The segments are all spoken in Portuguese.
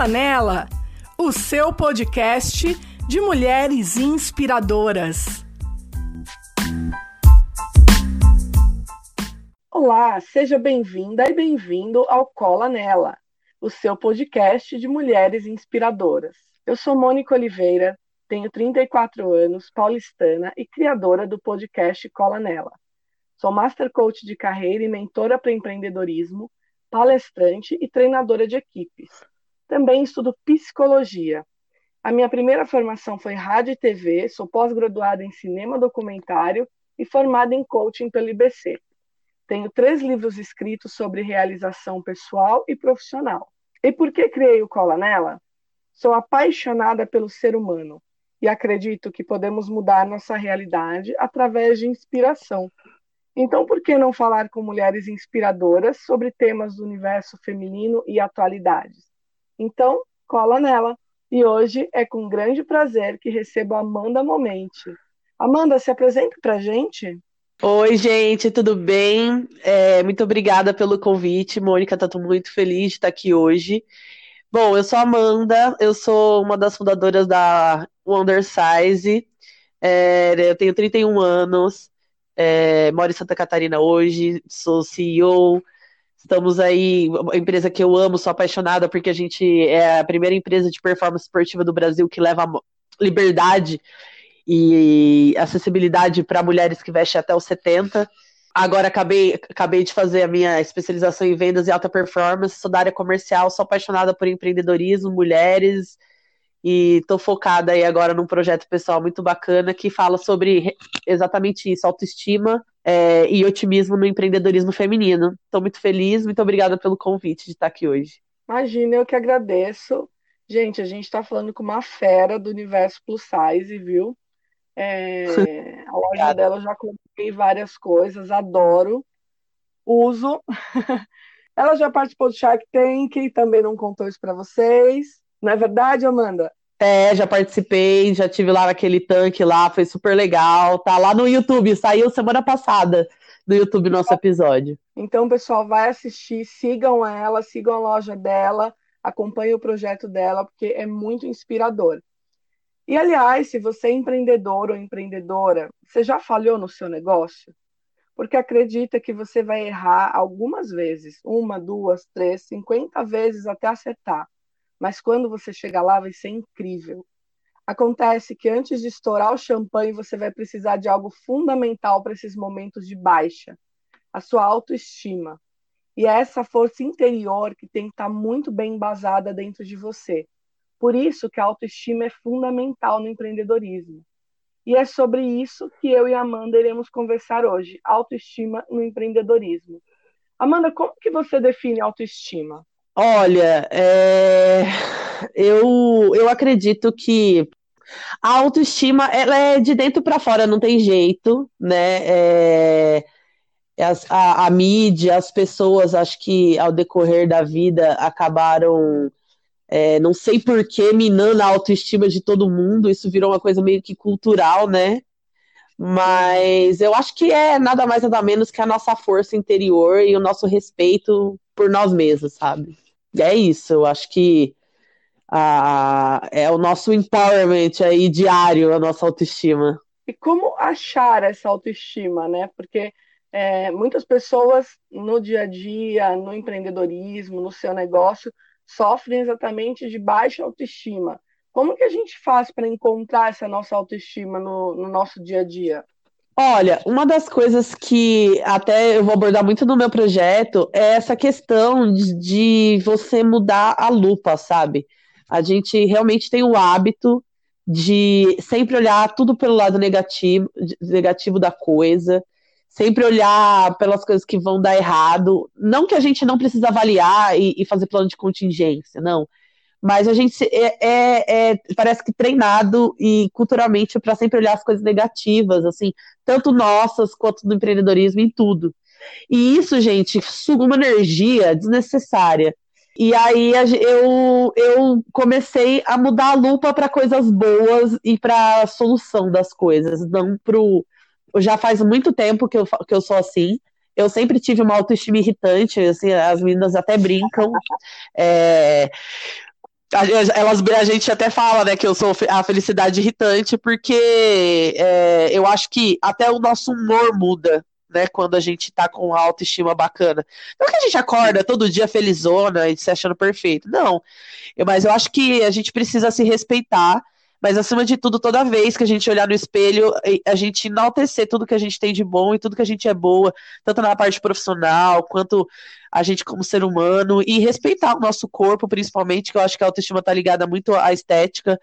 Cola Nela, o seu podcast de mulheres inspiradoras. Olá, seja bem-vinda e bem-vindo ao Cola Nela, o seu podcast de mulheres inspiradoras. Eu sou Mônica Oliveira, tenho 34 anos, paulistana e criadora do podcast Cola Nela. Sou Master Coach de carreira e mentora para empreendedorismo, palestrante e treinadora de equipes. Também estudo psicologia. A minha primeira formação foi rádio e TV, sou pós-graduada em cinema documentário e formada em coaching pelo IBC. Tenho três livros escritos sobre realização pessoal e profissional. E por que criei o Cola Nela? Sou apaixonada pelo ser humano e acredito que podemos mudar nossa realidade através de inspiração. Então, por que não falar com mulheres inspiradoras sobre temas do universo feminino e atualidades? Então, cola nela. E hoje é com grande prazer que recebo a Amanda Momente. Amanda, se apresenta para gente. Oi, gente, tudo bem? É, muito obrigada pelo convite, Mônica. Estou muito feliz de estar aqui hoje. Bom, eu sou Amanda, eu sou uma das fundadoras da Wonder Size. É, eu tenho 31 anos, é, moro em Santa Catarina hoje, sou CEO. Estamos aí, uma empresa que eu amo, sou apaixonada, porque a gente é a primeira empresa de performance esportiva do Brasil que leva liberdade e acessibilidade para mulheres que vestem até os 70. Agora acabei, acabei de fazer a minha especialização em vendas e alta performance, sou da área comercial, sou apaixonada por empreendedorismo, mulheres, e estou focada aí agora num projeto pessoal muito bacana que fala sobre exatamente isso, autoestima é, e otimismo no empreendedorismo feminino. Estou muito feliz, muito obrigada pelo convite de estar aqui hoje. Imagina, eu que agradeço. Gente, a gente está falando com uma fera do universo plus size, viu? É, a loja dela eu já comprei várias coisas, adoro, uso. Ela já participou do Shark Tank, também não contou isso para vocês. Não é verdade, Amanda? É, já participei, já tive lá naquele tanque lá, foi super legal. Tá lá no YouTube, saiu semana passada no YouTube nosso episódio. Então, pessoal, vai assistir, sigam ela, sigam a loja dela, acompanhem o projeto dela, porque é muito inspirador. E, aliás, se você é empreendedor ou empreendedora, você já falhou no seu negócio? Porque acredita que você vai errar algumas vezes, uma, duas, três, cinquenta vezes até acertar. Mas quando você chegar lá, vai ser incrível. Acontece que antes de estourar o champanhe, você vai precisar de algo fundamental para esses momentos de baixa: a sua autoestima. E é essa força interior que tem que estar muito bem embasada dentro de você. Por isso que a autoestima é fundamental no empreendedorismo. E é sobre isso que eu e Amanda iremos conversar hoje, autoestima no empreendedorismo. Amanda, como que você define autoestima? Olha, é... eu, eu acredito que a autoestima ela é de dentro para fora, não tem jeito, né? É... A, a, mídia, as pessoas, acho que ao decorrer da vida acabaram é, não sei por que, minando a autoestima de todo mundo, isso virou uma coisa meio que cultural, né? Mas eu acho que é nada mais nada menos que a nossa força interior e o nosso respeito por nós mesmos, sabe? É isso, eu acho que é o nosso empowerment aí diário, a nossa autoestima. E como achar essa autoestima, né? Porque é, muitas pessoas no dia a dia, no empreendedorismo, no seu negócio, sofrem exatamente de baixa autoestima. Como que a gente faz para encontrar essa nossa autoestima no, no nosso dia a dia? Olha, uma das coisas que até eu vou abordar muito no meu projeto é essa questão de, de, você mudar a lupa, sabe? A gente realmente tem o hábito de sempre olhar tudo pelo lado negativo, negativo da coisa, sempre olhar pelas coisas que vão dar errado. Não que a gente não precisa avaliar e, e fazer plano de contingência, não. Mas a gente é, é, é parece que treinado e culturalmente para sempre olhar as coisas negativas, assim, tanto nossas quanto do empreendedorismo em tudo. E isso, gente, suga uma energia desnecessária. E aí eu, eu comecei a mudar a lupa para coisas boas e para a solução das coisas, não para o já faz muito tempo que eu, que eu sou assim. Eu sempre tive uma autoestima irritante, assim, as meninas até brincam. É, elas, a gente até fala, né, que eu sou a felicidade irritante, porque é, eu acho que até o nosso humor muda, né, quando a gente tá com autoestima bacana. Não que a gente acorda todo dia felizona e se achando perfeito, não. Eu, mas eu acho que a gente precisa se respeitar, mas acima de tudo, toda vez que a gente olhar no espelho, a gente enaltecer tudo que a gente tem de bom e tudo que a gente é boa, tanto na parte profissional, quanto a gente como ser humano, e respeitar o nosso corpo, principalmente, que eu acho que a autoestima tá ligada muito à estética,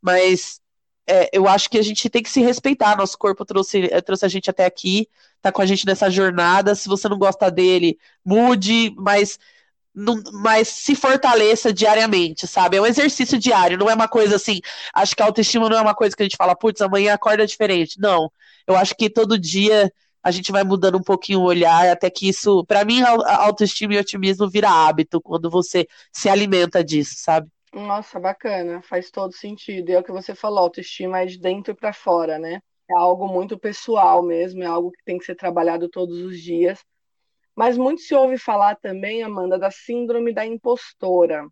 mas é, eu acho que a gente tem que se respeitar. Nosso corpo trouxe, é, trouxe a gente até aqui, tá com a gente nessa jornada. Se você não gosta dele, mude, mas, não, mas se fortaleça diariamente, sabe? É um exercício diário, não é uma coisa assim. Acho que a autoestima não é uma coisa que a gente fala, putz, amanhã acorda diferente. Não. Eu acho que todo dia a gente vai mudando um pouquinho o olhar, até que isso, para mim, a autoestima e otimismo vira hábito quando você se alimenta disso, sabe? Nossa, bacana, faz todo sentido. E é o que você falou, autoestima é de dentro para fora, né? É algo muito pessoal mesmo, é algo que tem que ser trabalhado todos os dias. Mas muito se ouve falar também, Amanda, da síndrome da impostora.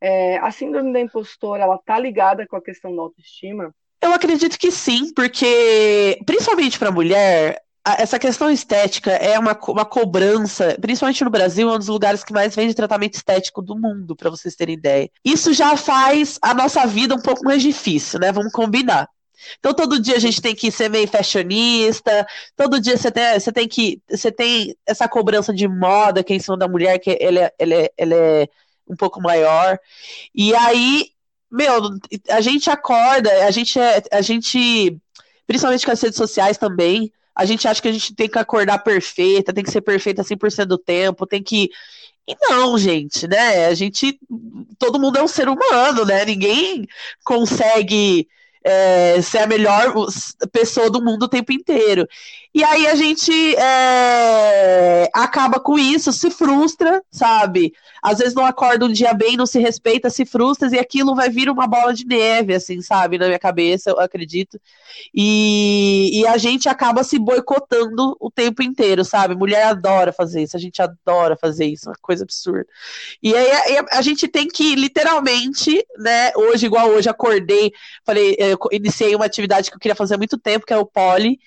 É, a síndrome da impostora, ela tá ligada com a questão da autoestima? Eu acredito que sim, porque principalmente para mulher, essa questão estética é uma, uma cobrança, principalmente no Brasil, é um dos lugares que mais vende tratamento estético do mundo, para vocês terem ideia. Isso já faz a nossa vida um pouco mais difícil, né? Vamos combinar. Então todo dia a gente tem que ser meio fashionista, todo dia você tem, você tem que você tem essa cobrança de moda que é em cima da mulher que ela é, ela é, ela é um pouco maior. E aí, meu, a gente acorda, a gente é, a gente principalmente com as redes sociais também, a gente acha que a gente tem que acordar perfeita, tem que ser perfeita 100% do tempo, tem que. E não, gente, né? A gente. Todo mundo é um ser humano, né? Ninguém consegue é, ser a melhor pessoa do mundo o tempo inteiro. E aí a gente é, acaba com isso, se frustra, sabe? Às vezes não acorda um dia bem, não se respeita, se frustra, e aquilo vai vir uma bola de neve, assim, sabe? Na minha cabeça, eu acredito. E, e a gente acaba se boicotando o tempo inteiro, sabe? Mulher adora fazer isso, a gente adora fazer isso, uma coisa absurda. E aí a, a gente tem que, literalmente, né? Hoje, igual hoje, acordei, falei, iniciei uma atividade que eu queria fazer há muito tempo, que é o pole.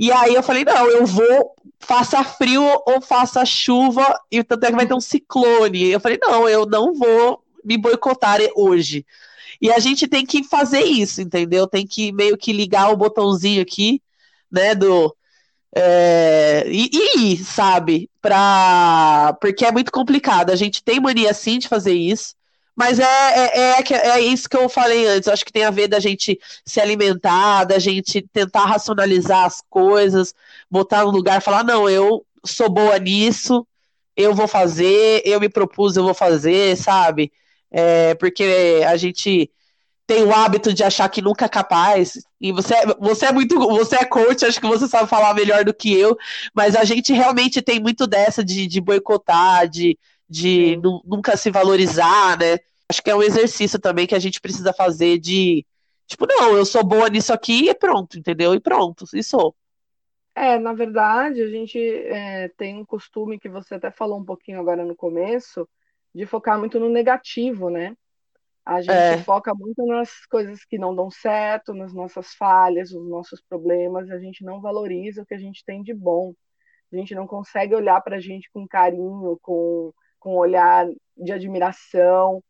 E aí eu falei, não, eu vou, faça frio ou faça chuva, e tanto é que vai ter um ciclone. Eu falei, não, eu não vou me boicotar hoje. E a gente tem que fazer isso, entendeu? Tem que meio que ligar o botãozinho aqui, né, do... É, e, e sabe? Pra, porque é muito complicado. A gente tem mania sim de fazer isso. Mas é, é, é, é, isso que eu falei antes. Acho que tem a ver da gente se alimentar, da gente tentar racionalizar as coisas, botar no lugar e falar: não, eu sou boa nisso, eu vou fazer, eu me propus, eu vou fazer, sabe? É, porque a gente tem o hábito de achar que nunca é capaz. E você, você é muito. Você é coach, acho que você sabe falar melhor do que eu, mas a gente realmente tem muito dessa de, de boicotar, de, de nunca se valorizar, né? acho que é um exercício também que a gente precisa fazer de, tipo, não, eu sou boa nisso aqui e pronto, entendeu? E pronto, e sou. É, na verdade, a gente é, tem um costume que você até falou um pouquinho agora no começo, de focar muito no negativo, né? A gente é. foca muito nas coisas que não dão certo, nas nossas falhas, nos nossos problemas, a gente não valoriza o que a gente tem de bom. A gente não consegue olhar para a gente com carinho, com, com um olhar de admiração.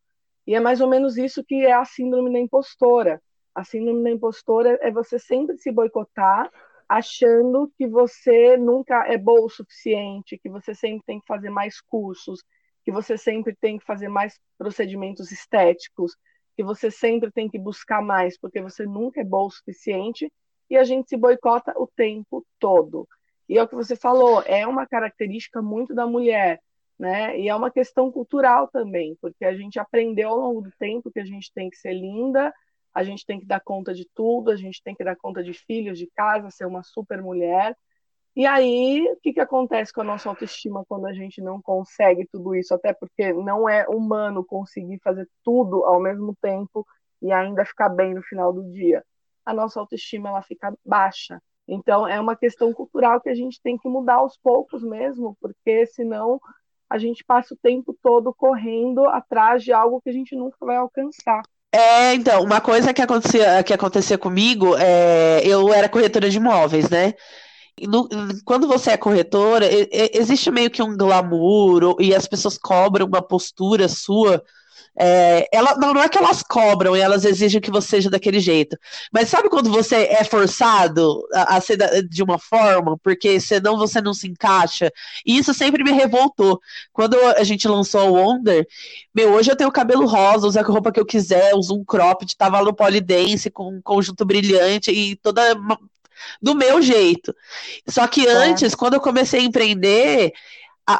E é mais ou menos isso que é a síndrome da impostora. A síndrome da impostora é você sempre se boicotar, achando que você nunca é bom o suficiente, que você sempre tem que fazer mais cursos, que você sempre tem que fazer mais procedimentos estéticos, que você sempre tem que buscar mais, porque você nunca é bom o suficiente, e a gente se boicota o tempo todo. E é o que você falou, é uma característica muito da mulher né? E é uma questão cultural também, porque a gente aprendeu ao longo do tempo que a gente tem que ser linda, a gente tem que dar conta de tudo, a gente tem que dar conta de filhos, de casa, ser uma super mulher. E aí, o que, que acontece com a nossa autoestima quando a gente não consegue tudo isso? Até porque não é humano conseguir fazer tudo ao mesmo tempo e ainda ficar bem no final do dia. A nossa autoestima ela fica baixa. Então, é uma questão cultural que a gente tem que mudar aos poucos mesmo, porque senão a gente passa o tempo todo correndo atrás de algo que a gente nunca vai alcançar. É, então, uma coisa que acontecia, que acontecia comigo, é, eu era corretora de imóveis, né? No, quando você é corretora, existe meio que um glamour e as pessoas cobram uma postura sua é, ela, não, não é que elas cobram e elas exigem que você seja daquele jeito. Mas sabe quando você é forçado a, a ser da, de uma forma, porque senão você não se encaixa? E isso sempre me revoltou. Quando a gente lançou o Wonder, meu, hoje eu tenho cabelo rosa, uso a roupa que eu quiser, uso um cropped, tava no polidense com um conjunto brilhante e toda do meu jeito. Só que antes, é. quando eu comecei a empreender,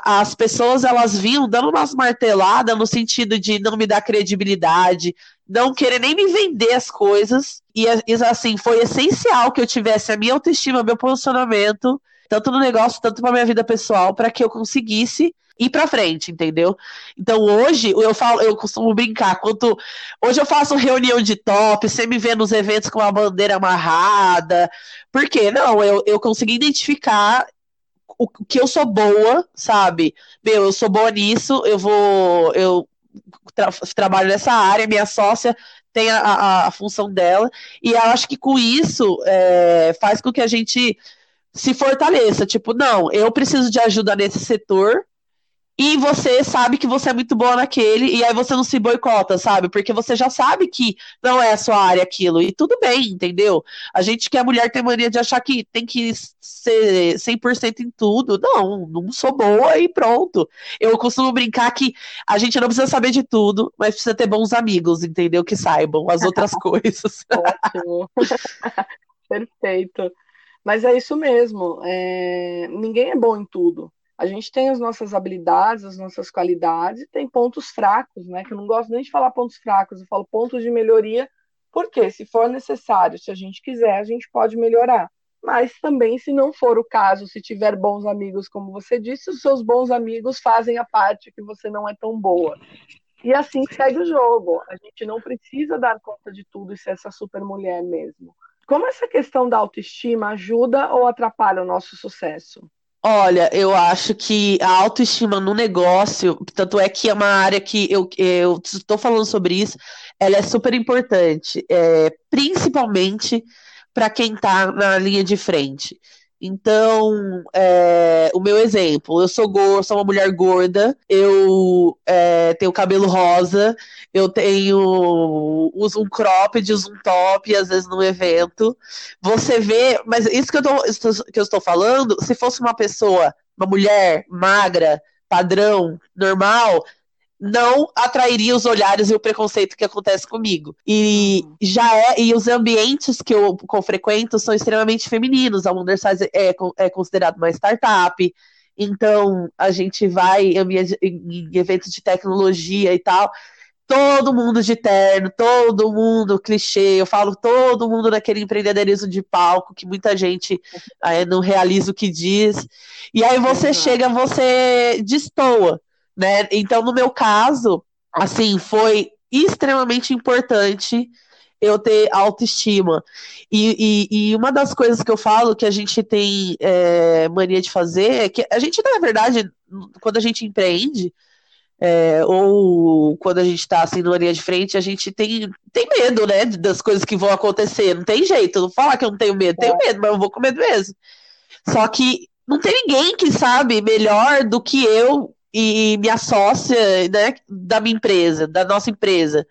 as pessoas elas vinham dando umas marteladas no sentido de não me dar credibilidade, não querer nem me vender as coisas. E assim, foi essencial que eu tivesse a minha autoestima, meu posicionamento, tanto no negócio, tanto para minha vida pessoal, para que eu conseguisse ir para frente, entendeu? Então hoje eu falo, eu costumo brincar, quanto hoje eu faço reunião de top, você me vê nos eventos com a bandeira amarrada, porque não, eu, eu consegui identificar o que eu sou boa, sabe? Meu, eu sou boa nisso, eu vou. Eu tra trabalho nessa área, minha sócia tem a, a, a, função dela, e eu acho que com isso é, faz com que a gente se fortaleça. Tipo, não, eu preciso de ajuda nesse setor, e você sabe que você é muito boa naquele, e aí você não se boicota, sabe? Porque você já sabe que não é a sua área aquilo, e tudo bem, entendeu? A gente que é mulher tem mania de achar que tem que ser 100% em tudo. Não, não sou boa e pronto. Eu costumo brincar que a gente não precisa saber de tudo, mas precisa ter bons amigos, entendeu? Que saibam as outras coisas. Ótimo. Perfeito. Mas é isso mesmo. É... Ninguém é bom em tudo a gente tem as nossas habilidades, as nossas qualidades, e tem pontos fracos, né? Que eu não gosto nem de falar pontos fracos, eu falo pontos de melhoria, porque se for necessário, se a gente quiser, a gente pode melhorar. Mas também, se não for o caso, se tiver bons amigos, como você disse, os seus bons amigos fazem a parte que você não é tão boa. E assim segue o jogo. A gente não precisa dar conta de tudo e ser essa super mulher mesmo. Como essa questão da autoestima ajuda ou atrapalha o nosso sucesso? Olha, eu acho que a autoestima no negócio, tanto é que é uma área que eu estou falando sobre isso, ela é super importante, é, principalmente para quem está na linha de frente. Então, é, o meu exemplo, eu sou gorda, sou uma mulher gorda, eu é, tenho cabelo rosa, eu tenho uso um cropped, uso um top, às vezes no evento. Você vê, mas isso que eu, tô, que eu estou falando, se fosse uma pessoa, uma mulher magra, padrão, normal, não atrairia os olhares e o preconceito que acontece comigo. E já é, e os ambientes que eu frequento são extremamente femininos. A Wondersize é, é considerado uma startup. Então, a gente vai em, em eventos de tecnologia e tal todo mundo de terno, todo mundo clichê, eu falo todo mundo naquele empreendedorismo de palco que muita gente é, não realiza o que diz. E aí você chega, você destoa né? Então, no meu caso, assim, foi extremamente importante eu ter autoestima. E, e, e, uma das coisas que eu falo que a gente tem é, mania de fazer é que a gente, na verdade, quando a gente empreende, é, ou quando a gente está assim numa linha de frente, a gente tem, tem medo, né, das coisas que vão acontecer. Não tem jeito, não falar que eu não tenho medo, tenho medo, mas eu vou com medo mesmo. Só que não tem ninguém que sabe melhor do que eu e minha sócia, né, da minha empresa, da nossa empresa.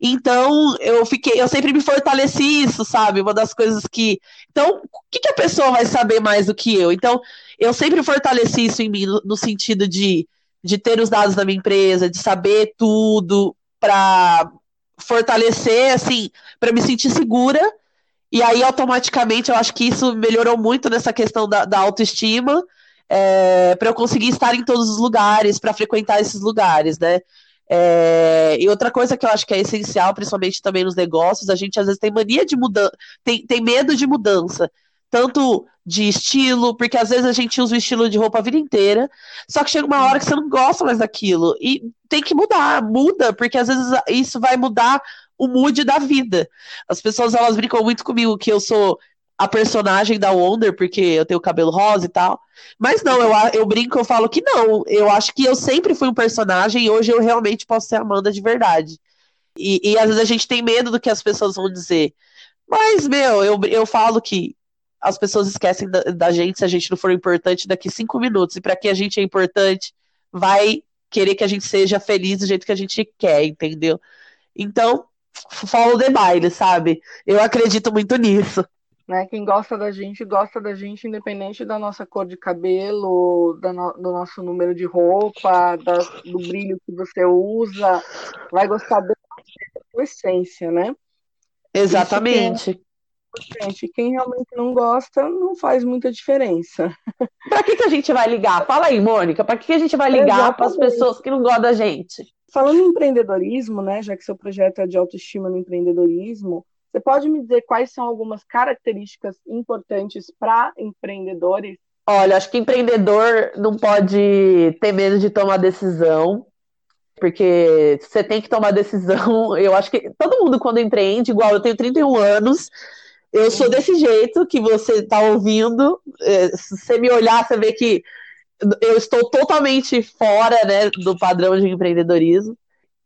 Então, eu fiquei, eu sempre me fortaleci isso, sabe? Uma das coisas que. Então, o que, que a pessoa vai saber mais do que eu? Então, eu sempre fortaleci isso em mim, no, no sentido de, de ter os dados da minha empresa, de saber tudo, para fortalecer, assim, para me sentir segura. E aí, automaticamente, eu acho que isso melhorou muito nessa questão da, da autoestima é, para eu conseguir estar em todos os lugares, para frequentar esses lugares, né? É, e outra coisa que eu acho que é essencial, principalmente também nos negócios, a gente às vezes tem mania de mudança, tem, tem medo de mudança, tanto de estilo, porque às vezes a gente usa o estilo de roupa a vida inteira, só que chega uma hora que você não gosta mais daquilo, e tem que mudar, muda, porque às vezes isso vai mudar o mood da vida. As pessoas elas brincam muito comigo que eu sou a personagem da Wonder, porque eu tenho cabelo rosa e tal. Mas não, eu, eu brinco, eu falo que não. Eu acho que eu sempre fui um personagem e hoje eu realmente posso ser Amanda de verdade. E, e às vezes a gente tem medo do que as pessoas vão dizer. Mas, meu, eu, eu falo que as pessoas esquecem da, da gente se a gente não for importante daqui cinco minutos. E para que a gente é importante, vai querer que a gente seja feliz do jeito que a gente quer, entendeu? Então, follow the baile, sabe? Eu acredito muito nisso. Né? Quem gosta da gente, gosta da gente independente da nossa cor de cabelo, no, do nosso número de roupa, da, do brilho que você usa, vai gostar da sua essência, né? Exatamente. Gente, quem realmente não gosta, não faz muita diferença. Para que, que a gente vai ligar? Fala aí, Mônica, para que, que a gente vai ligar para as pessoas que não gostam da gente? Falando em empreendedorismo, né, já que seu projeto é de autoestima no empreendedorismo, você pode me dizer quais são algumas características importantes para empreendedores? Olha, acho que empreendedor não pode ter medo de tomar decisão, porque você tem que tomar decisão. Eu acho que todo mundo, quando empreende, igual eu tenho 31 anos, eu sou desse jeito que você está ouvindo. É, se você me olhar, você vê que eu estou totalmente fora né, do padrão de empreendedorismo.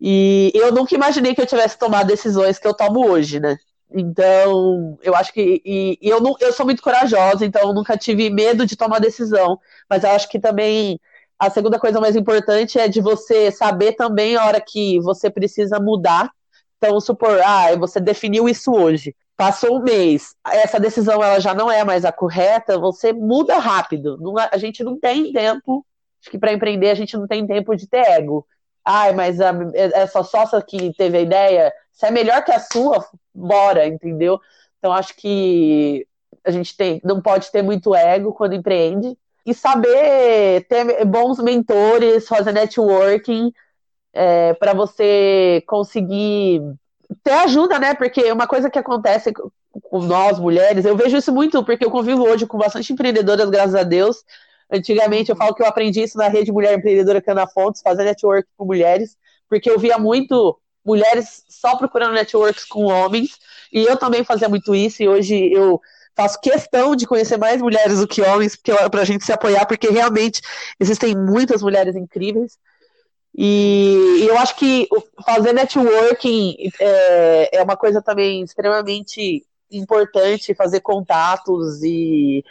E eu nunca imaginei que eu tivesse tomado decisões que eu tomo hoje, né? Então, eu acho que. E, e eu, não, eu sou muito corajosa, então nunca tive medo de tomar decisão. Mas eu acho que também a segunda coisa mais importante é de você saber também a hora que você precisa mudar. Então, supor, ah, você definiu isso hoje. Passou um mês, essa decisão ela já não é mais a correta, você muda rápido. Não, a gente não tem tempo, acho que para empreender a gente não tem tempo de ter ego. Ai, mas a, essa sócia que teve a ideia, se é melhor que a sua, bora, entendeu? Então acho que a gente tem, não pode ter muito ego quando empreende e saber ter bons mentores, fazer networking é, para você conseguir ter ajuda, né? Porque uma coisa que acontece com nós mulheres, eu vejo isso muito porque eu convivo hoje com bastante empreendedoras, graças a Deus. Antigamente eu falo que eu aprendi isso na rede Mulher Empreendedora Cana Fontes, fazer network com mulheres, porque eu via muito mulheres só procurando networks com homens, e eu também fazia muito isso, e hoje eu faço questão de conhecer mais mulheres do que homens, para a gente se apoiar, porque realmente existem muitas mulheres incríveis. E, eu acho que fazer networking é, é uma coisa também extremamente importante, fazer contatos e,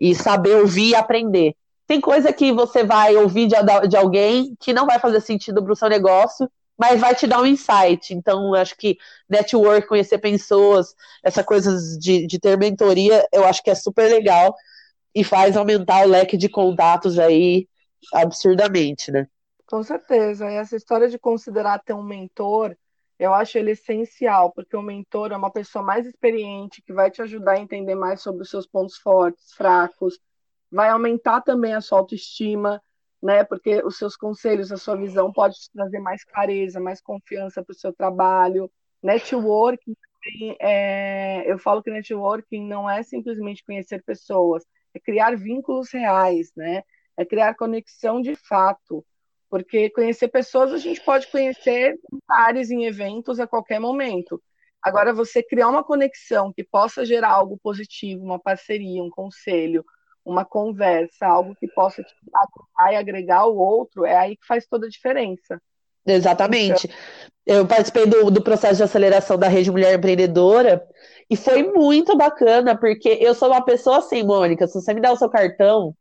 e saber ouvir e aprender. Tem coisa que você vai ouvir de, de alguém que não vai fazer sentido para o seu negócio, mas vai te dar um insight. Então, acho que network, conhecer pessoas, essa coisa de, de ter mentoria, eu acho que é super legal e faz aumentar o leque de contatos aí absurdamente, né? Com certeza. E essa história de considerar ter um mentor, eu acho ele essencial, porque o mentor é uma pessoa mais experiente que vai te ajudar a entender mais sobre os seus pontos fortes, fracos, vai aumentar também a sua autoestima, né? Porque os seus conselhos, a sua visão pode te trazer mais clareza, mais confiança para o seu trabalho. Networking, é, eu falo que networking não é simplesmente conhecer pessoas, é criar vínculos reais, né? É criar conexão de fato. Porque conhecer pessoas a gente pode conhecer em pares, em eventos a qualquer momento. Agora, você criar uma conexão que possa gerar algo positivo, uma parceria, um conselho, uma conversa, algo que possa te agregar e agregar o outro, é aí que faz toda a diferença. Exatamente. Então... Eu participei do, do processo de aceleração da Rede Mulher Empreendedora e foi muito bacana, porque eu sou uma pessoa assim, Mônica, se você me der o seu cartão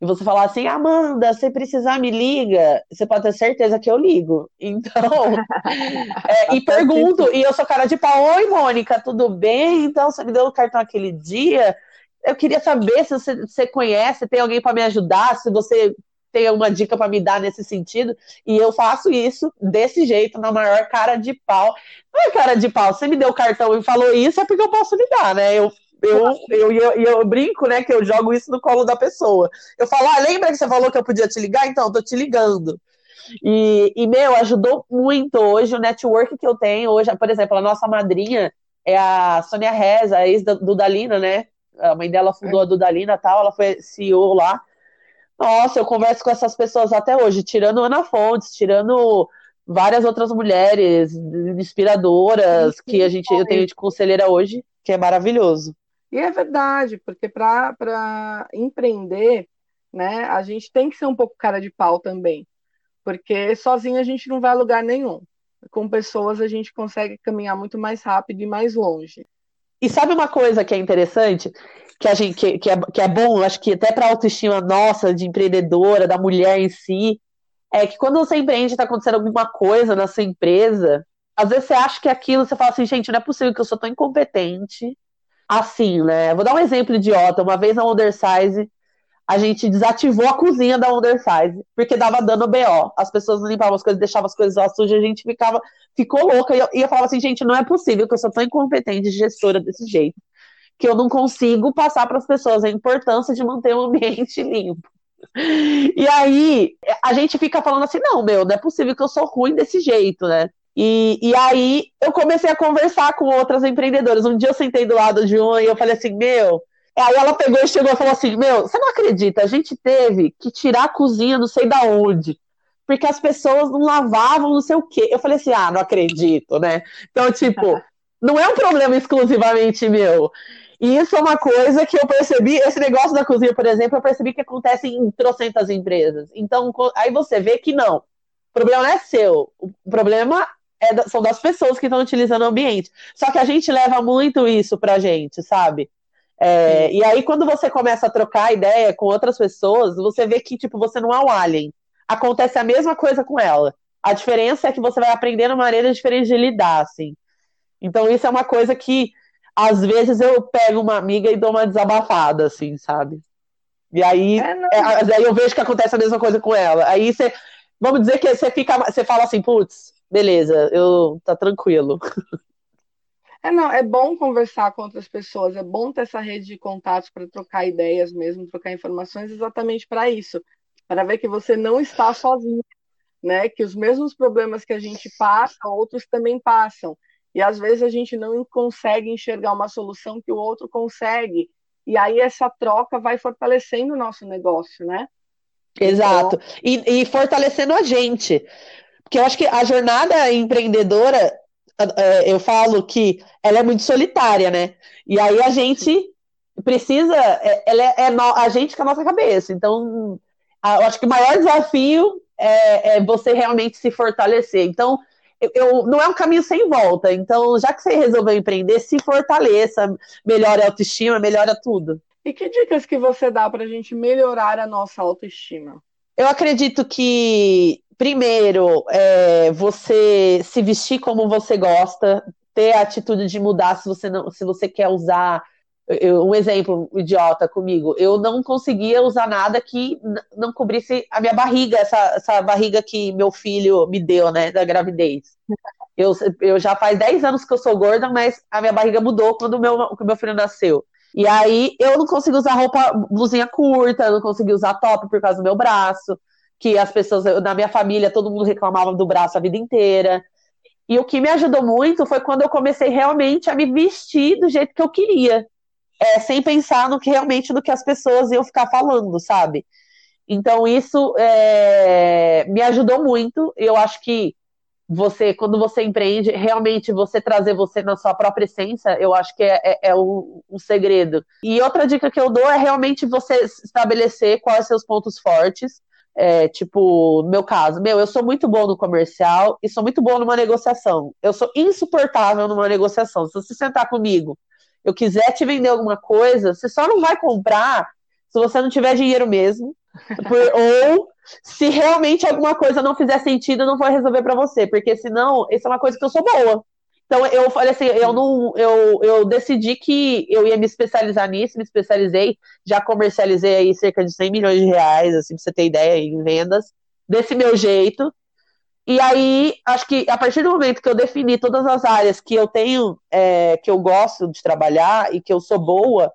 e você falar assim, Amanda, se precisar me liga, você pode ter certeza que eu ligo. Então, é, e pergunto, e eu sou cara de pau, oi Mônica, tudo bem? Então, você me deu o cartão aquele dia, eu queria saber se você, você conhece, tem alguém para me ajudar, se você tem alguma dica para me dar nesse sentido. E eu faço isso desse jeito, na maior cara de pau. Não é cara de pau, você me deu o cartão e falou isso, é porque eu posso lhe dar, né? Eu, eu, eu, eu, eu, brinco, né, que eu jogo isso no colo da pessoa. Eu falo, ah, lembra que você falou que eu podia te ligar? Então, eu tô te ligando. E, e, meu, ajudou muito hoje o network que eu tenho hoje. Por exemplo, a nossa madrinha é a Sônia Reza, a ex do Dalina, né? a mãe dela fundou a Dudalina tal, ela foi CEO lá. Nossa, eu converso com essas pessoas até hoje, tirando Ana Fontes, tirando várias outras mulheres inspiradoras que a gente eu tenho de conselheira hoje, que é maravilhoso. E é verdade, porque para empreender, né, a gente tem que ser um pouco cara de pau também, porque sozinho a gente não vai a lugar nenhum. Com pessoas a gente consegue caminhar muito mais rápido e mais longe. E sabe uma coisa que é interessante? Que, a gente, que, que, é, que é bom, acho que até para a autoestima nossa, de empreendedora, da mulher em si, é que quando você empreende, está acontecendo alguma coisa na sua empresa, às vezes você acha que aquilo, você fala assim, gente, não é possível que eu sou tão incompetente assim, né? Vou dar um exemplo idiota. Uma vez na Undersize, a gente desativou a cozinha da Undersize, porque dava dano BO. As pessoas limpavam as coisas, deixavam as coisas lá sujas, a gente ficava, ficou louca. E eu, e eu falava assim, gente, não é possível que eu sou tão incompetente gestora desse jeito, que eu não consigo passar para as pessoas a importância de manter o ambiente limpo. E aí, a gente fica falando assim, não, meu, não é possível que eu sou ruim desse jeito, né? E, e aí eu comecei a conversar com outras empreendedoras. Um dia eu sentei do lado de uma e eu falei assim, meu. Aí ela pegou e chegou e falou assim: Meu, você não acredita? A gente teve que tirar a cozinha não sei da onde. Porque as pessoas não lavavam, não sei o quê. Eu falei assim: ah, não acredito, né? Então, tipo, não é um problema exclusivamente meu. E isso é uma coisa que eu percebi, esse negócio da cozinha, por exemplo, eu percebi que acontece em trocentas empresas. Então, aí você vê que não. O problema não é seu. O problema é, são das pessoas que estão utilizando o ambiente. Só que a gente leva muito isso pra gente, sabe? É, e aí, quando você começa a trocar ideia com outras pessoas, você vê que, tipo, você não é um alien. Acontece a mesma coisa com ela. A diferença é que você vai aprendendo maneiras diferentes de lidar, assim. Então, isso é uma coisa que, às vezes, eu pego uma amiga e dou uma desabafada, assim, sabe? E aí, é, é, aí eu vejo que acontece a mesma coisa com ela. Aí você, vamos dizer que você fica, você fala assim, putz, beleza, eu tá tranquilo. É, não, é bom conversar com outras pessoas, é bom ter essa rede de contatos para trocar ideias mesmo, trocar informações exatamente para isso, para ver que você não está sozinho, né? Que os mesmos problemas que a gente passa, outros também passam. E às vezes a gente não consegue enxergar uma solução que o outro consegue. E aí essa troca vai fortalecendo o nosso negócio, né? Exato. Então... E, e fortalecendo a gente. Porque eu acho que a jornada empreendedora, é, eu falo que ela é muito solitária, né? E aí a gente precisa, é, ela é, é a gente com a nossa cabeça. Então, eu acho que o maior desafio é, é você realmente se fortalecer. Então, eu, não é um caminho sem volta. Então, já que você resolveu empreender, se fortaleça, melhore a autoestima, melhora tudo. E que dicas que você dá para a gente melhorar a nossa autoestima? Eu acredito que primeiro, é, você se vestir como você gosta, ter a atitude de mudar se você não, se você quer usar. Eu, um exemplo idiota comigo, eu não conseguia usar nada que não cobrisse a minha barriga, essa, essa barriga que meu filho me deu, né, da gravidez. Eu, eu já faz 10 anos que eu sou gorda, mas a minha barriga mudou quando meu, o meu filho nasceu. E aí eu não consigo usar roupa, blusinha curta, não consigo usar top por causa do meu braço que as pessoas, na minha família, todo mundo reclamava do braço a vida inteira. E o que me ajudou muito foi quando eu comecei realmente a me vestir do jeito que eu queria, é, sem pensar no que realmente no que as pessoas iam ficar falando, sabe? Então isso é, me ajudou muito. Eu acho que você, quando você empreende, realmente você trazer você na sua própria essência, eu acho que é, é, é o, segredo. E outra dica que eu dou é realmente você estabelecer quais seus pontos fortes é, tipo, no meu caso, meu, eu sou muito bom no comercial e sou muito bom numa negociação. Eu sou insuportável numa negociação. Se você sentar comigo, eu quiser te vender alguma coisa, você só não vai comprar se você não tiver dinheiro mesmo. Por, ou se realmente alguma coisa não fizer sentido, não vou resolver para você, porque senão, isso é uma coisa que eu sou boa. Então eu falei assim, eu não, eu, eu decidi que eu ia me especializar nisso, me especializei, já comercializei aí cerca de 100 milhões de reais, assim, pra você ter ideia, em vendas, desse meu jeito. E aí, acho que a partir do momento que eu defini todas as áreas que eu tenho, é, que eu gosto de trabalhar e que eu sou boa,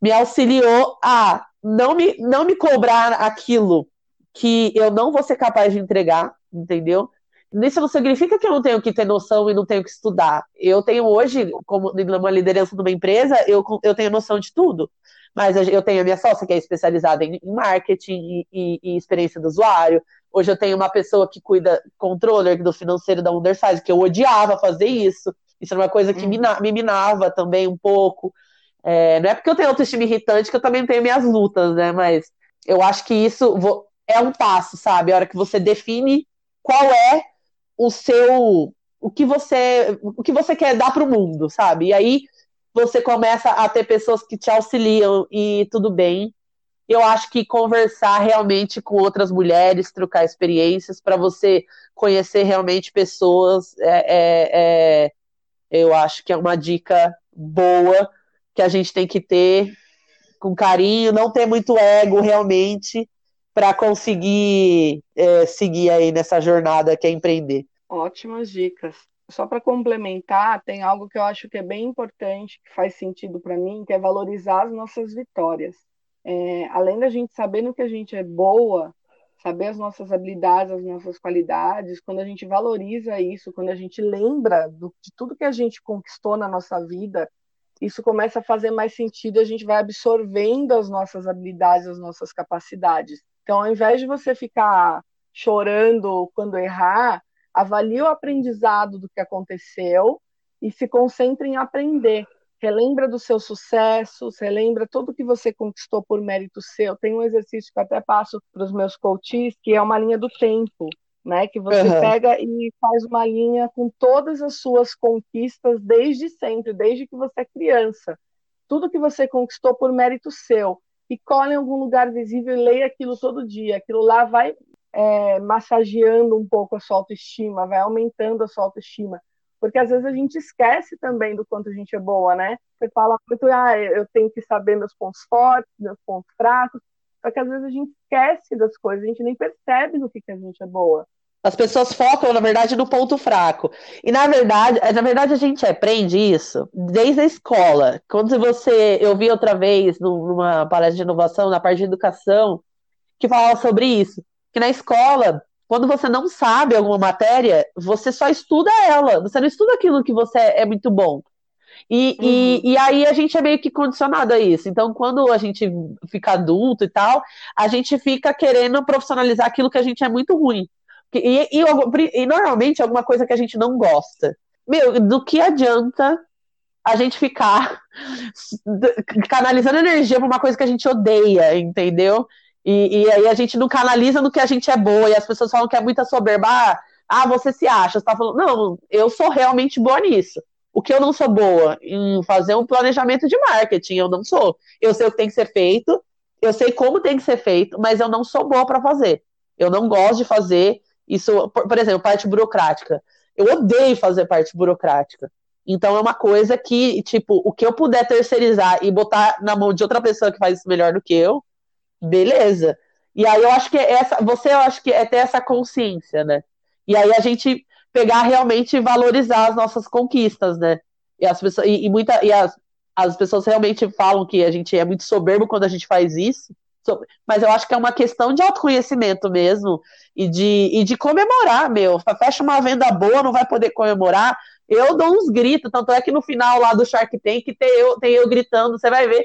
me auxiliou a não me, não me cobrar aquilo que eu não vou ser capaz de entregar, entendeu? Isso não significa que eu não tenho que ter noção e não tenho que estudar. Eu tenho hoje, como uma liderança de uma empresa, eu, eu tenho noção de tudo. Mas eu tenho a minha sócia, que é especializada em marketing e, e, e experiência do usuário. Hoje eu tenho uma pessoa que cuida, controller do financeiro da Undersize, que eu odiava fazer isso. Isso era uma coisa que uhum. me, me minava também um pouco. É, não é porque eu tenho autoestima irritante que eu também tenho minhas lutas, né? Mas eu acho que isso é um passo, sabe? A hora que você define qual é o seu. O que você, o que você quer dar para o mundo, sabe? E aí você começa a ter pessoas que te auxiliam e tudo bem. Eu acho que conversar realmente com outras mulheres, trocar experiências para você conhecer realmente pessoas, é, é, é, eu acho que é uma dica boa que a gente tem que ter com carinho, não ter muito ego realmente para conseguir é, seguir aí nessa jornada que é empreender. Ótimas dicas. Só para complementar, tem algo que eu acho que é bem importante, que faz sentido para mim, que é valorizar as nossas vitórias. É, além da gente saber no que a gente é boa, saber as nossas habilidades, as nossas qualidades, quando a gente valoriza isso, quando a gente lembra do, de tudo que a gente conquistou na nossa vida, isso começa a fazer mais sentido, a gente vai absorvendo as nossas habilidades, as nossas capacidades. Então, ao invés de você ficar chorando quando errar, avalie o aprendizado do que aconteceu e se concentre em aprender. Relembra dos seus sucessos, relembra tudo que você conquistou por mérito seu. Tem um exercício que eu até passo para os meus coaches, que é uma linha do tempo, né? Que você uhum. pega e faz uma linha com todas as suas conquistas desde sempre, desde que você é criança. Tudo que você conquistou por mérito seu. E cola em algum lugar visível e leia aquilo todo dia. Aquilo lá vai é, massageando um pouco a sua autoestima, vai aumentando a sua autoestima. Porque às vezes a gente esquece também do quanto a gente é boa, né? Você fala muito, ah, eu tenho que saber meus pontos fortes, meus pontos fracos. Só que às vezes a gente esquece das coisas, a gente nem percebe no que, que a gente é boa. As pessoas focam, na verdade, no ponto fraco. E na verdade, na verdade, a gente aprende isso desde a escola. Quando você. Eu vi outra vez numa palestra de inovação, na parte de educação, que falava sobre isso que na escola, quando você não sabe alguma matéria, você só estuda ela, você não estuda aquilo que você é muito bom. E, uhum. e, e, aí a gente é meio que condicionado a isso. Então, quando a gente fica adulto e tal, a gente fica querendo profissionalizar aquilo que a gente é muito ruim. E, e, e normalmente é alguma coisa que a gente não gosta. Meu, do que adianta a gente ficar canalizando energia para uma coisa que a gente odeia, entendeu? E, e, aí a gente não canaliza no que a gente é boa, e as pessoas falam que é muita soberba. Ah, ah você se acha, você tá falando. Não, eu sou realmente boa nisso. O que eu não sou boa? Em fazer um planejamento de marketing, eu não sou. Eu sei o que tem que ser feito, eu sei como tem que ser feito, mas eu não sou boa para fazer. Eu não gosto de fazer isso, por, por exemplo, parte burocrática. Eu odeio fazer parte burocrática. Então é uma coisa que, tipo, o que eu puder terceirizar e botar na mão de outra pessoa que faz isso melhor do que eu, beleza. E aí eu acho que é essa, você eu acho que é ter essa consciência, né? E aí a gente pegar realmente e valorizar as nossas conquistas, né? E as pessoas e, e muita e as, as pessoas realmente falam que a gente é muito soberbo quando a gente faz isso. Mas eu acho que é uma questão de autoconhecimento mesmo e de, e de comemorar, meu. Fecha uma venda boa, não vai poder comemorar. Eu dou uns gritos, tanto é que no final lá do Shark Tank tem eu, tem eu gritando, você vai ver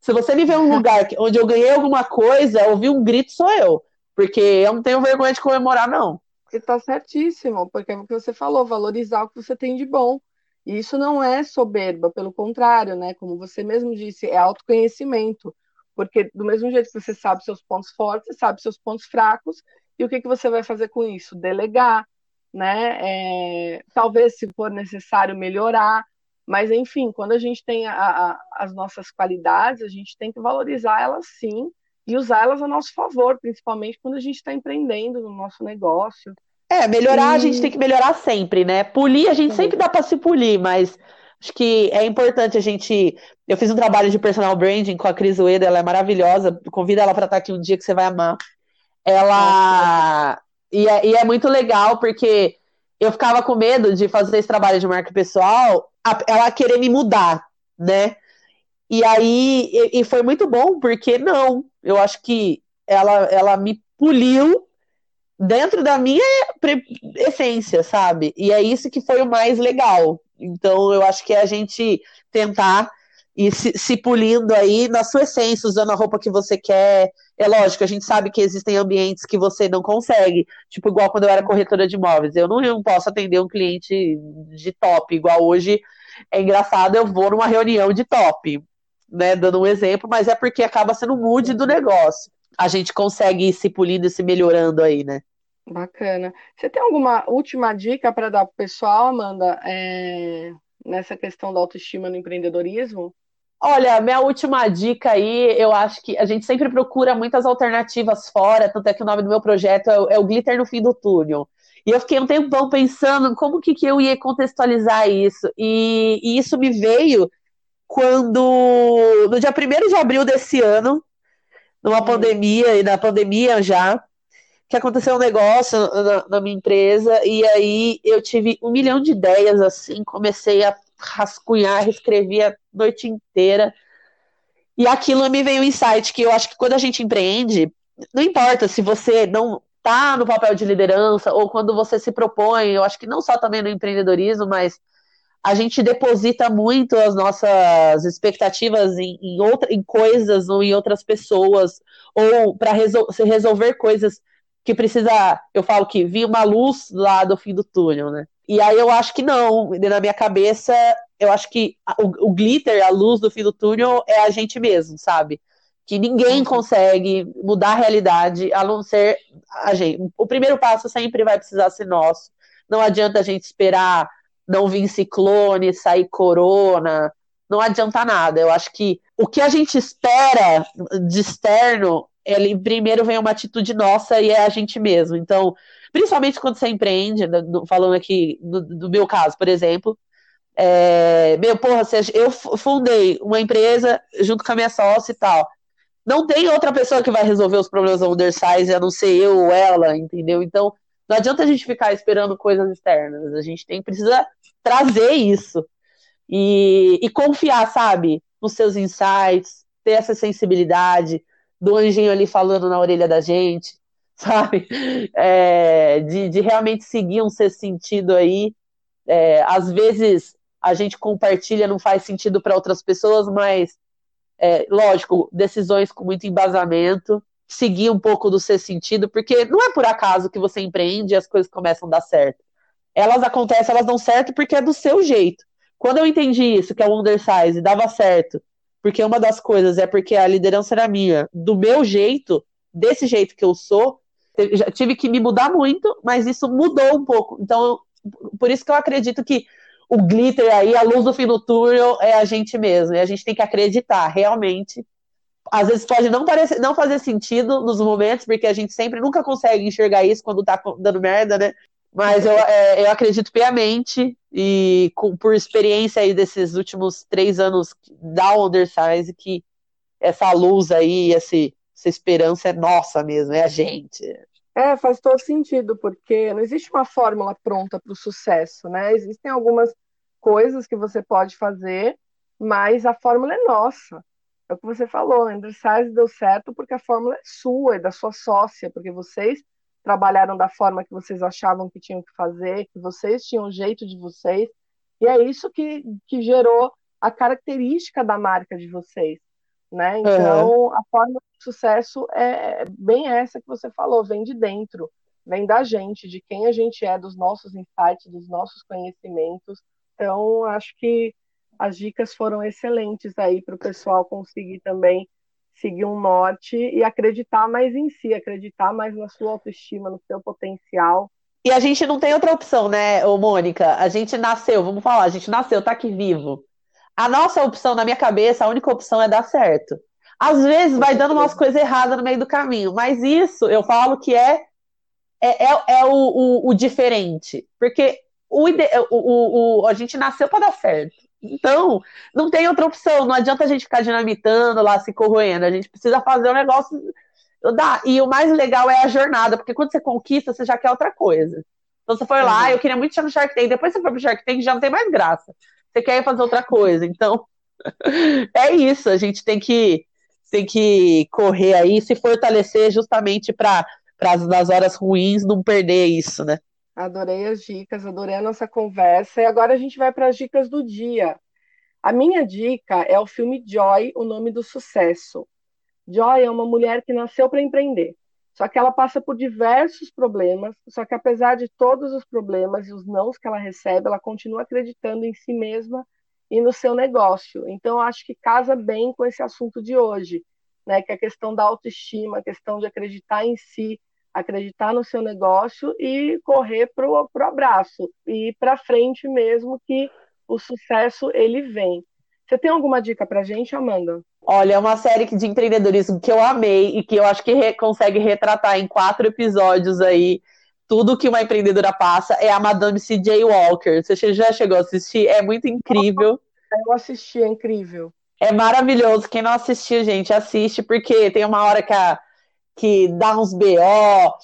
se você me vê um lugar onde eu ganhei alguma coisa, ouvir um grito, sou eu. Porque eu não tenho vergonha de comemorar, não. Está certíssimo, porque é o que você falou, valorizar o que você tem de bom. E isso não é soberba, pelo contrário, né? Como você mesmo disse, é autoconhecimento. Porque do mesmo jeito que você sabe seus pontos fortes, sabe seus pontos fracos, e o que, que você vai fazer com isso? Delegar, né? É, talvez, se for necessário, melhorar. Mas, enfim, quando a gente tem a, a, as nossas qualidades, a gente tem que valorizar elas sim e usá-las a nosso favor, principalmente quando a gente está empreendendo no nosso negócio. É, melhorar e... a gente tem que melhorar sempre, né? Polir a gente sempre dá para se polir, mas acho que é importante a gente. Eu fiz um trabalho de personal branding com a Cris Ueda, ela é maravilhosa. Convida ela para estar aqui um dia que você vai amar. Ela. E é, e é muito legal porque eu ficava com medo de fazer esse trabalho de marca pessoal, ela querer me mudar, né? E aí, e, e foi muito bom, porque não, eu acho que ela, ela me puliu dentro da minha essência, sabe? E é isso que foi o mais legal. Então, eu acho que é a gente tentar e se, se, pulindo aí na sua essência, usando a roupa que você quer. É lógico, a gente sabe que existem ambientes que você não consegue. Tipo, igual quando eu era corretora de imóveis. Eu não, eu não posso atender um cliente de top, igual hoje. É engraçado, eu vou numa reunião de top. né, dando um exemplo, mas é porque acaba sendo o mood do negócio. A gente consegue ir se polindo e se melhorando aí, né? Bacana. Você tem alguma última dica para dar para o pessoal, Amanda, é, nessa questão da autoestima no empreendedorismo? Olha, minha última dica aí, eu acho que a gente sempre procura muitas alternativas fora, tanto é que o nome do meu projeto é, é o Glitter no Fim do Túnel. E eu fiquei um tempão pensando como que, que eu ia contextualizar isso. E, e isso me veio quando, no dia 1 de abril desse ano, numa hum. pandemia, e na pandemia já, que aconteceu um negócio na, na, minha empresa, e aí eu tive um milhão de ideias, assim, comecei a rascunhar, escrevi a noite inteira, e aquilo me veio um insight, que eu acho que quando a gente empreende, não importa se você não tá no papel de liderança, ou quando você se propõe, eu acho que não só também no empreendedorismo, mas a gente deposita muito as nossas expectativas em, em, outra, em coisas ou em outras pessoas, ou para resol resolver coisas que precisa, eu falo que vi uma luz lá do fim do túnel, né? E aí eu acho que não, na minha cabeça, eu acho que o, o glitter, a luz do fim do túnel é a gente mesmo, sabe? que ninguém uhum. consegue mudar a realidade a não ser a gente. O primeiro passo sempre vai precisar ser nosso. Não adianta a gente esperar não vir ciclone, sair corona, não adianta nada. Eu acho que o que a gente espera de externo, ele primeiro vem uma atitude nossa e é a gente mesmo. Então, principalmente quando você empreende, falando aqui do, do meu caso, por exemplo, é, meu, porra, eu fundei uma empresa junto com a minha sócia e tal não tem outra pessoa que vai resolver os problemas da undersize a não ser eu ou ela, entendeu? Então, não adianta a gente ficar esperando coisas externas. A gente tem precisa trazer isso e, e confiar, sabe, nos seus insights, ter essa sensibilidade do anjinho ali falando na orelha da gente, sabe? É, de, de realmente seguir um ser sentido aí. É, às vezes a gente compartilha, não faz sentido para outras pessoas, mas é, lógico, decisões com muito embasamento, seguir um pouco do seu sentido, porque não é por acaso que você empreende e as coisas começam a dar certo. Elas acontecem, elas dão certo porque é do seu jeito. Quando eu entendi isso, que é o undersize, dava certo, porque uma das coisas é porque a liderança era minha, do meu jeito, desse jeito que eu sou, já tive que me mudar muito, mas isso mudou um pouco. Então, por isso que eu acredito que o glitter aí, a luz do fim do túnel é a gente mesmo. E a gente tem que acreditar, realmente. Às vezes pode não, parecer, não fazer sentido nos momentos, porque a gente sempre nunca consegue enxergar isso quando tá dando merda, né? Mas eu, é, eu acredito piamente e com, por experiência aí desses últimos três anos da Undersize que essa luz aí, esse, essa esperança é nossa mesmo, é a gente. É, faz todo sentido, porque não existe uma fórmula pronta para o sucesso, né? Existem algumas coisas que você pode fazer, mas a fórmula é nossa. É o que você falou, Undersize deu certo porque a fórmula é sua, é da sua sócia, porque vocês trabalharam da forma que vocês achavam que tinham que fazer, que vocês tinham o jeito de vocês, e é isso que, que gerou a característica da marca de vocês né? Então, a forma de sucesso é bem essa que você falou, vem de dentro, vem da gente, de quem a gente é, dos nossos insights, dos nossos conhecimentos. Então, acho que as dicas foram excelentes aí para o pessoal conseguir também seguir um norte e acreditar mais em si, acreditar mais na sua autoestima, no seu potencial. E a gente não tem outra opção, né, ô Mônica? A gente nasceu, vamos falar, a gente nasceu, tá aqui vivo a nossa opção, na minha cabeça, a única opção é dar certo. Às vezes vai dando umas coisas erradas no meio do caminho, mas isso eu falo que é é, é, é o, o, o, diferente, porque o, o, o, a gente nasceu para dar certo. Então, não tem outra opção, não adianta a gente ficar dinamitando lá, se corroendo, a gente precisa fazer o negócio. E o mais legal é a jornada, porque quando você conquista, você já quer outra coisa. Então você foi lá, uhum. eu queria muito estar no Shark Tank, depois você foi pro Shark Tank, já não tem mais graça você quer fazer outra coisa. Então, é isso, a gente tem que, tem que correr aí, se fortalecer justamente para nas horas ruins não perder isso, né? Adorei as dicas, adorei a nossa conversa. E agora a gente vai para as dicas do dia. A minha dica é o filme Joy, O Nome do Sucesso. Joy é uma mulher que nasceu para empreender. Só que ela passa por diversos problemas, só que apesar de todos os problemas e os nãos que ela recebe, ela continua acreditando em si mesma e no seu negócio. Então, acho que casa bem com esse assunto de hoje, né? Que é a questão da autoestima, a questão de acreditar em si, acreditar no seu negócio e correr para o abraço e para frente mesmo que o sucesso ele vem. Você tem alguma dica para gente, Amanda? Olha, é uma série de empreendedorismo que eu amei e que eu acho que re consegue retratar em quatro episódios aí tudo que uma empreendedora passa. É a Madame C.J. Walker. Você já chegou a assistir? É muito incrível. Eu assisti, é incrível. É maravilhoso. Quem não assistiu, gente, assiste, porque tem uma hora que, a, que dá uns BO,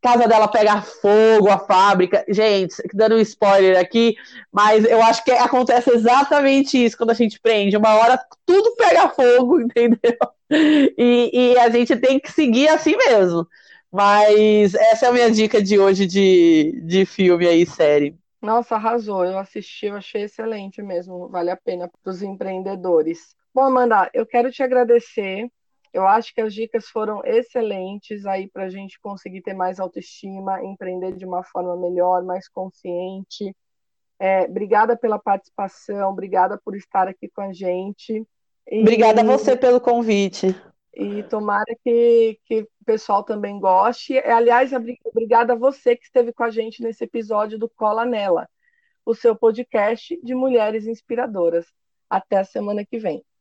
casa dela pega fogo, a fábrica. Gente, dando um spoiler aqui, mas eu acho que acontece exatamente isso quando a gente prende. Uma hora tudo pega fogo, entendeu? E, e a gente tem que seguir assim mesmo. Mas essa é a minha dica de hoje de, de filme aí, série. Nossa, arrasou. Eu assisti, eu achei excelente mesmo. Vale a pena para os empreendedores. Bom, Amanda, eu quero te agradecer eu acho que as dicas foram excelentes aí para a gente conseguir ter mais autoestima, empreender de uma forma melhor, mais consciente. É, obrigada pela participação, obrigada por estar aqui com a gente. E, obrigada a você pelo convite. E tomara que, que o pessoal também goste. Aliás, obrigada a você que esteve com a gente nesse episódio do Cola Nela, o seu podcast de mulheres inspiradoras. Até a semana que vem.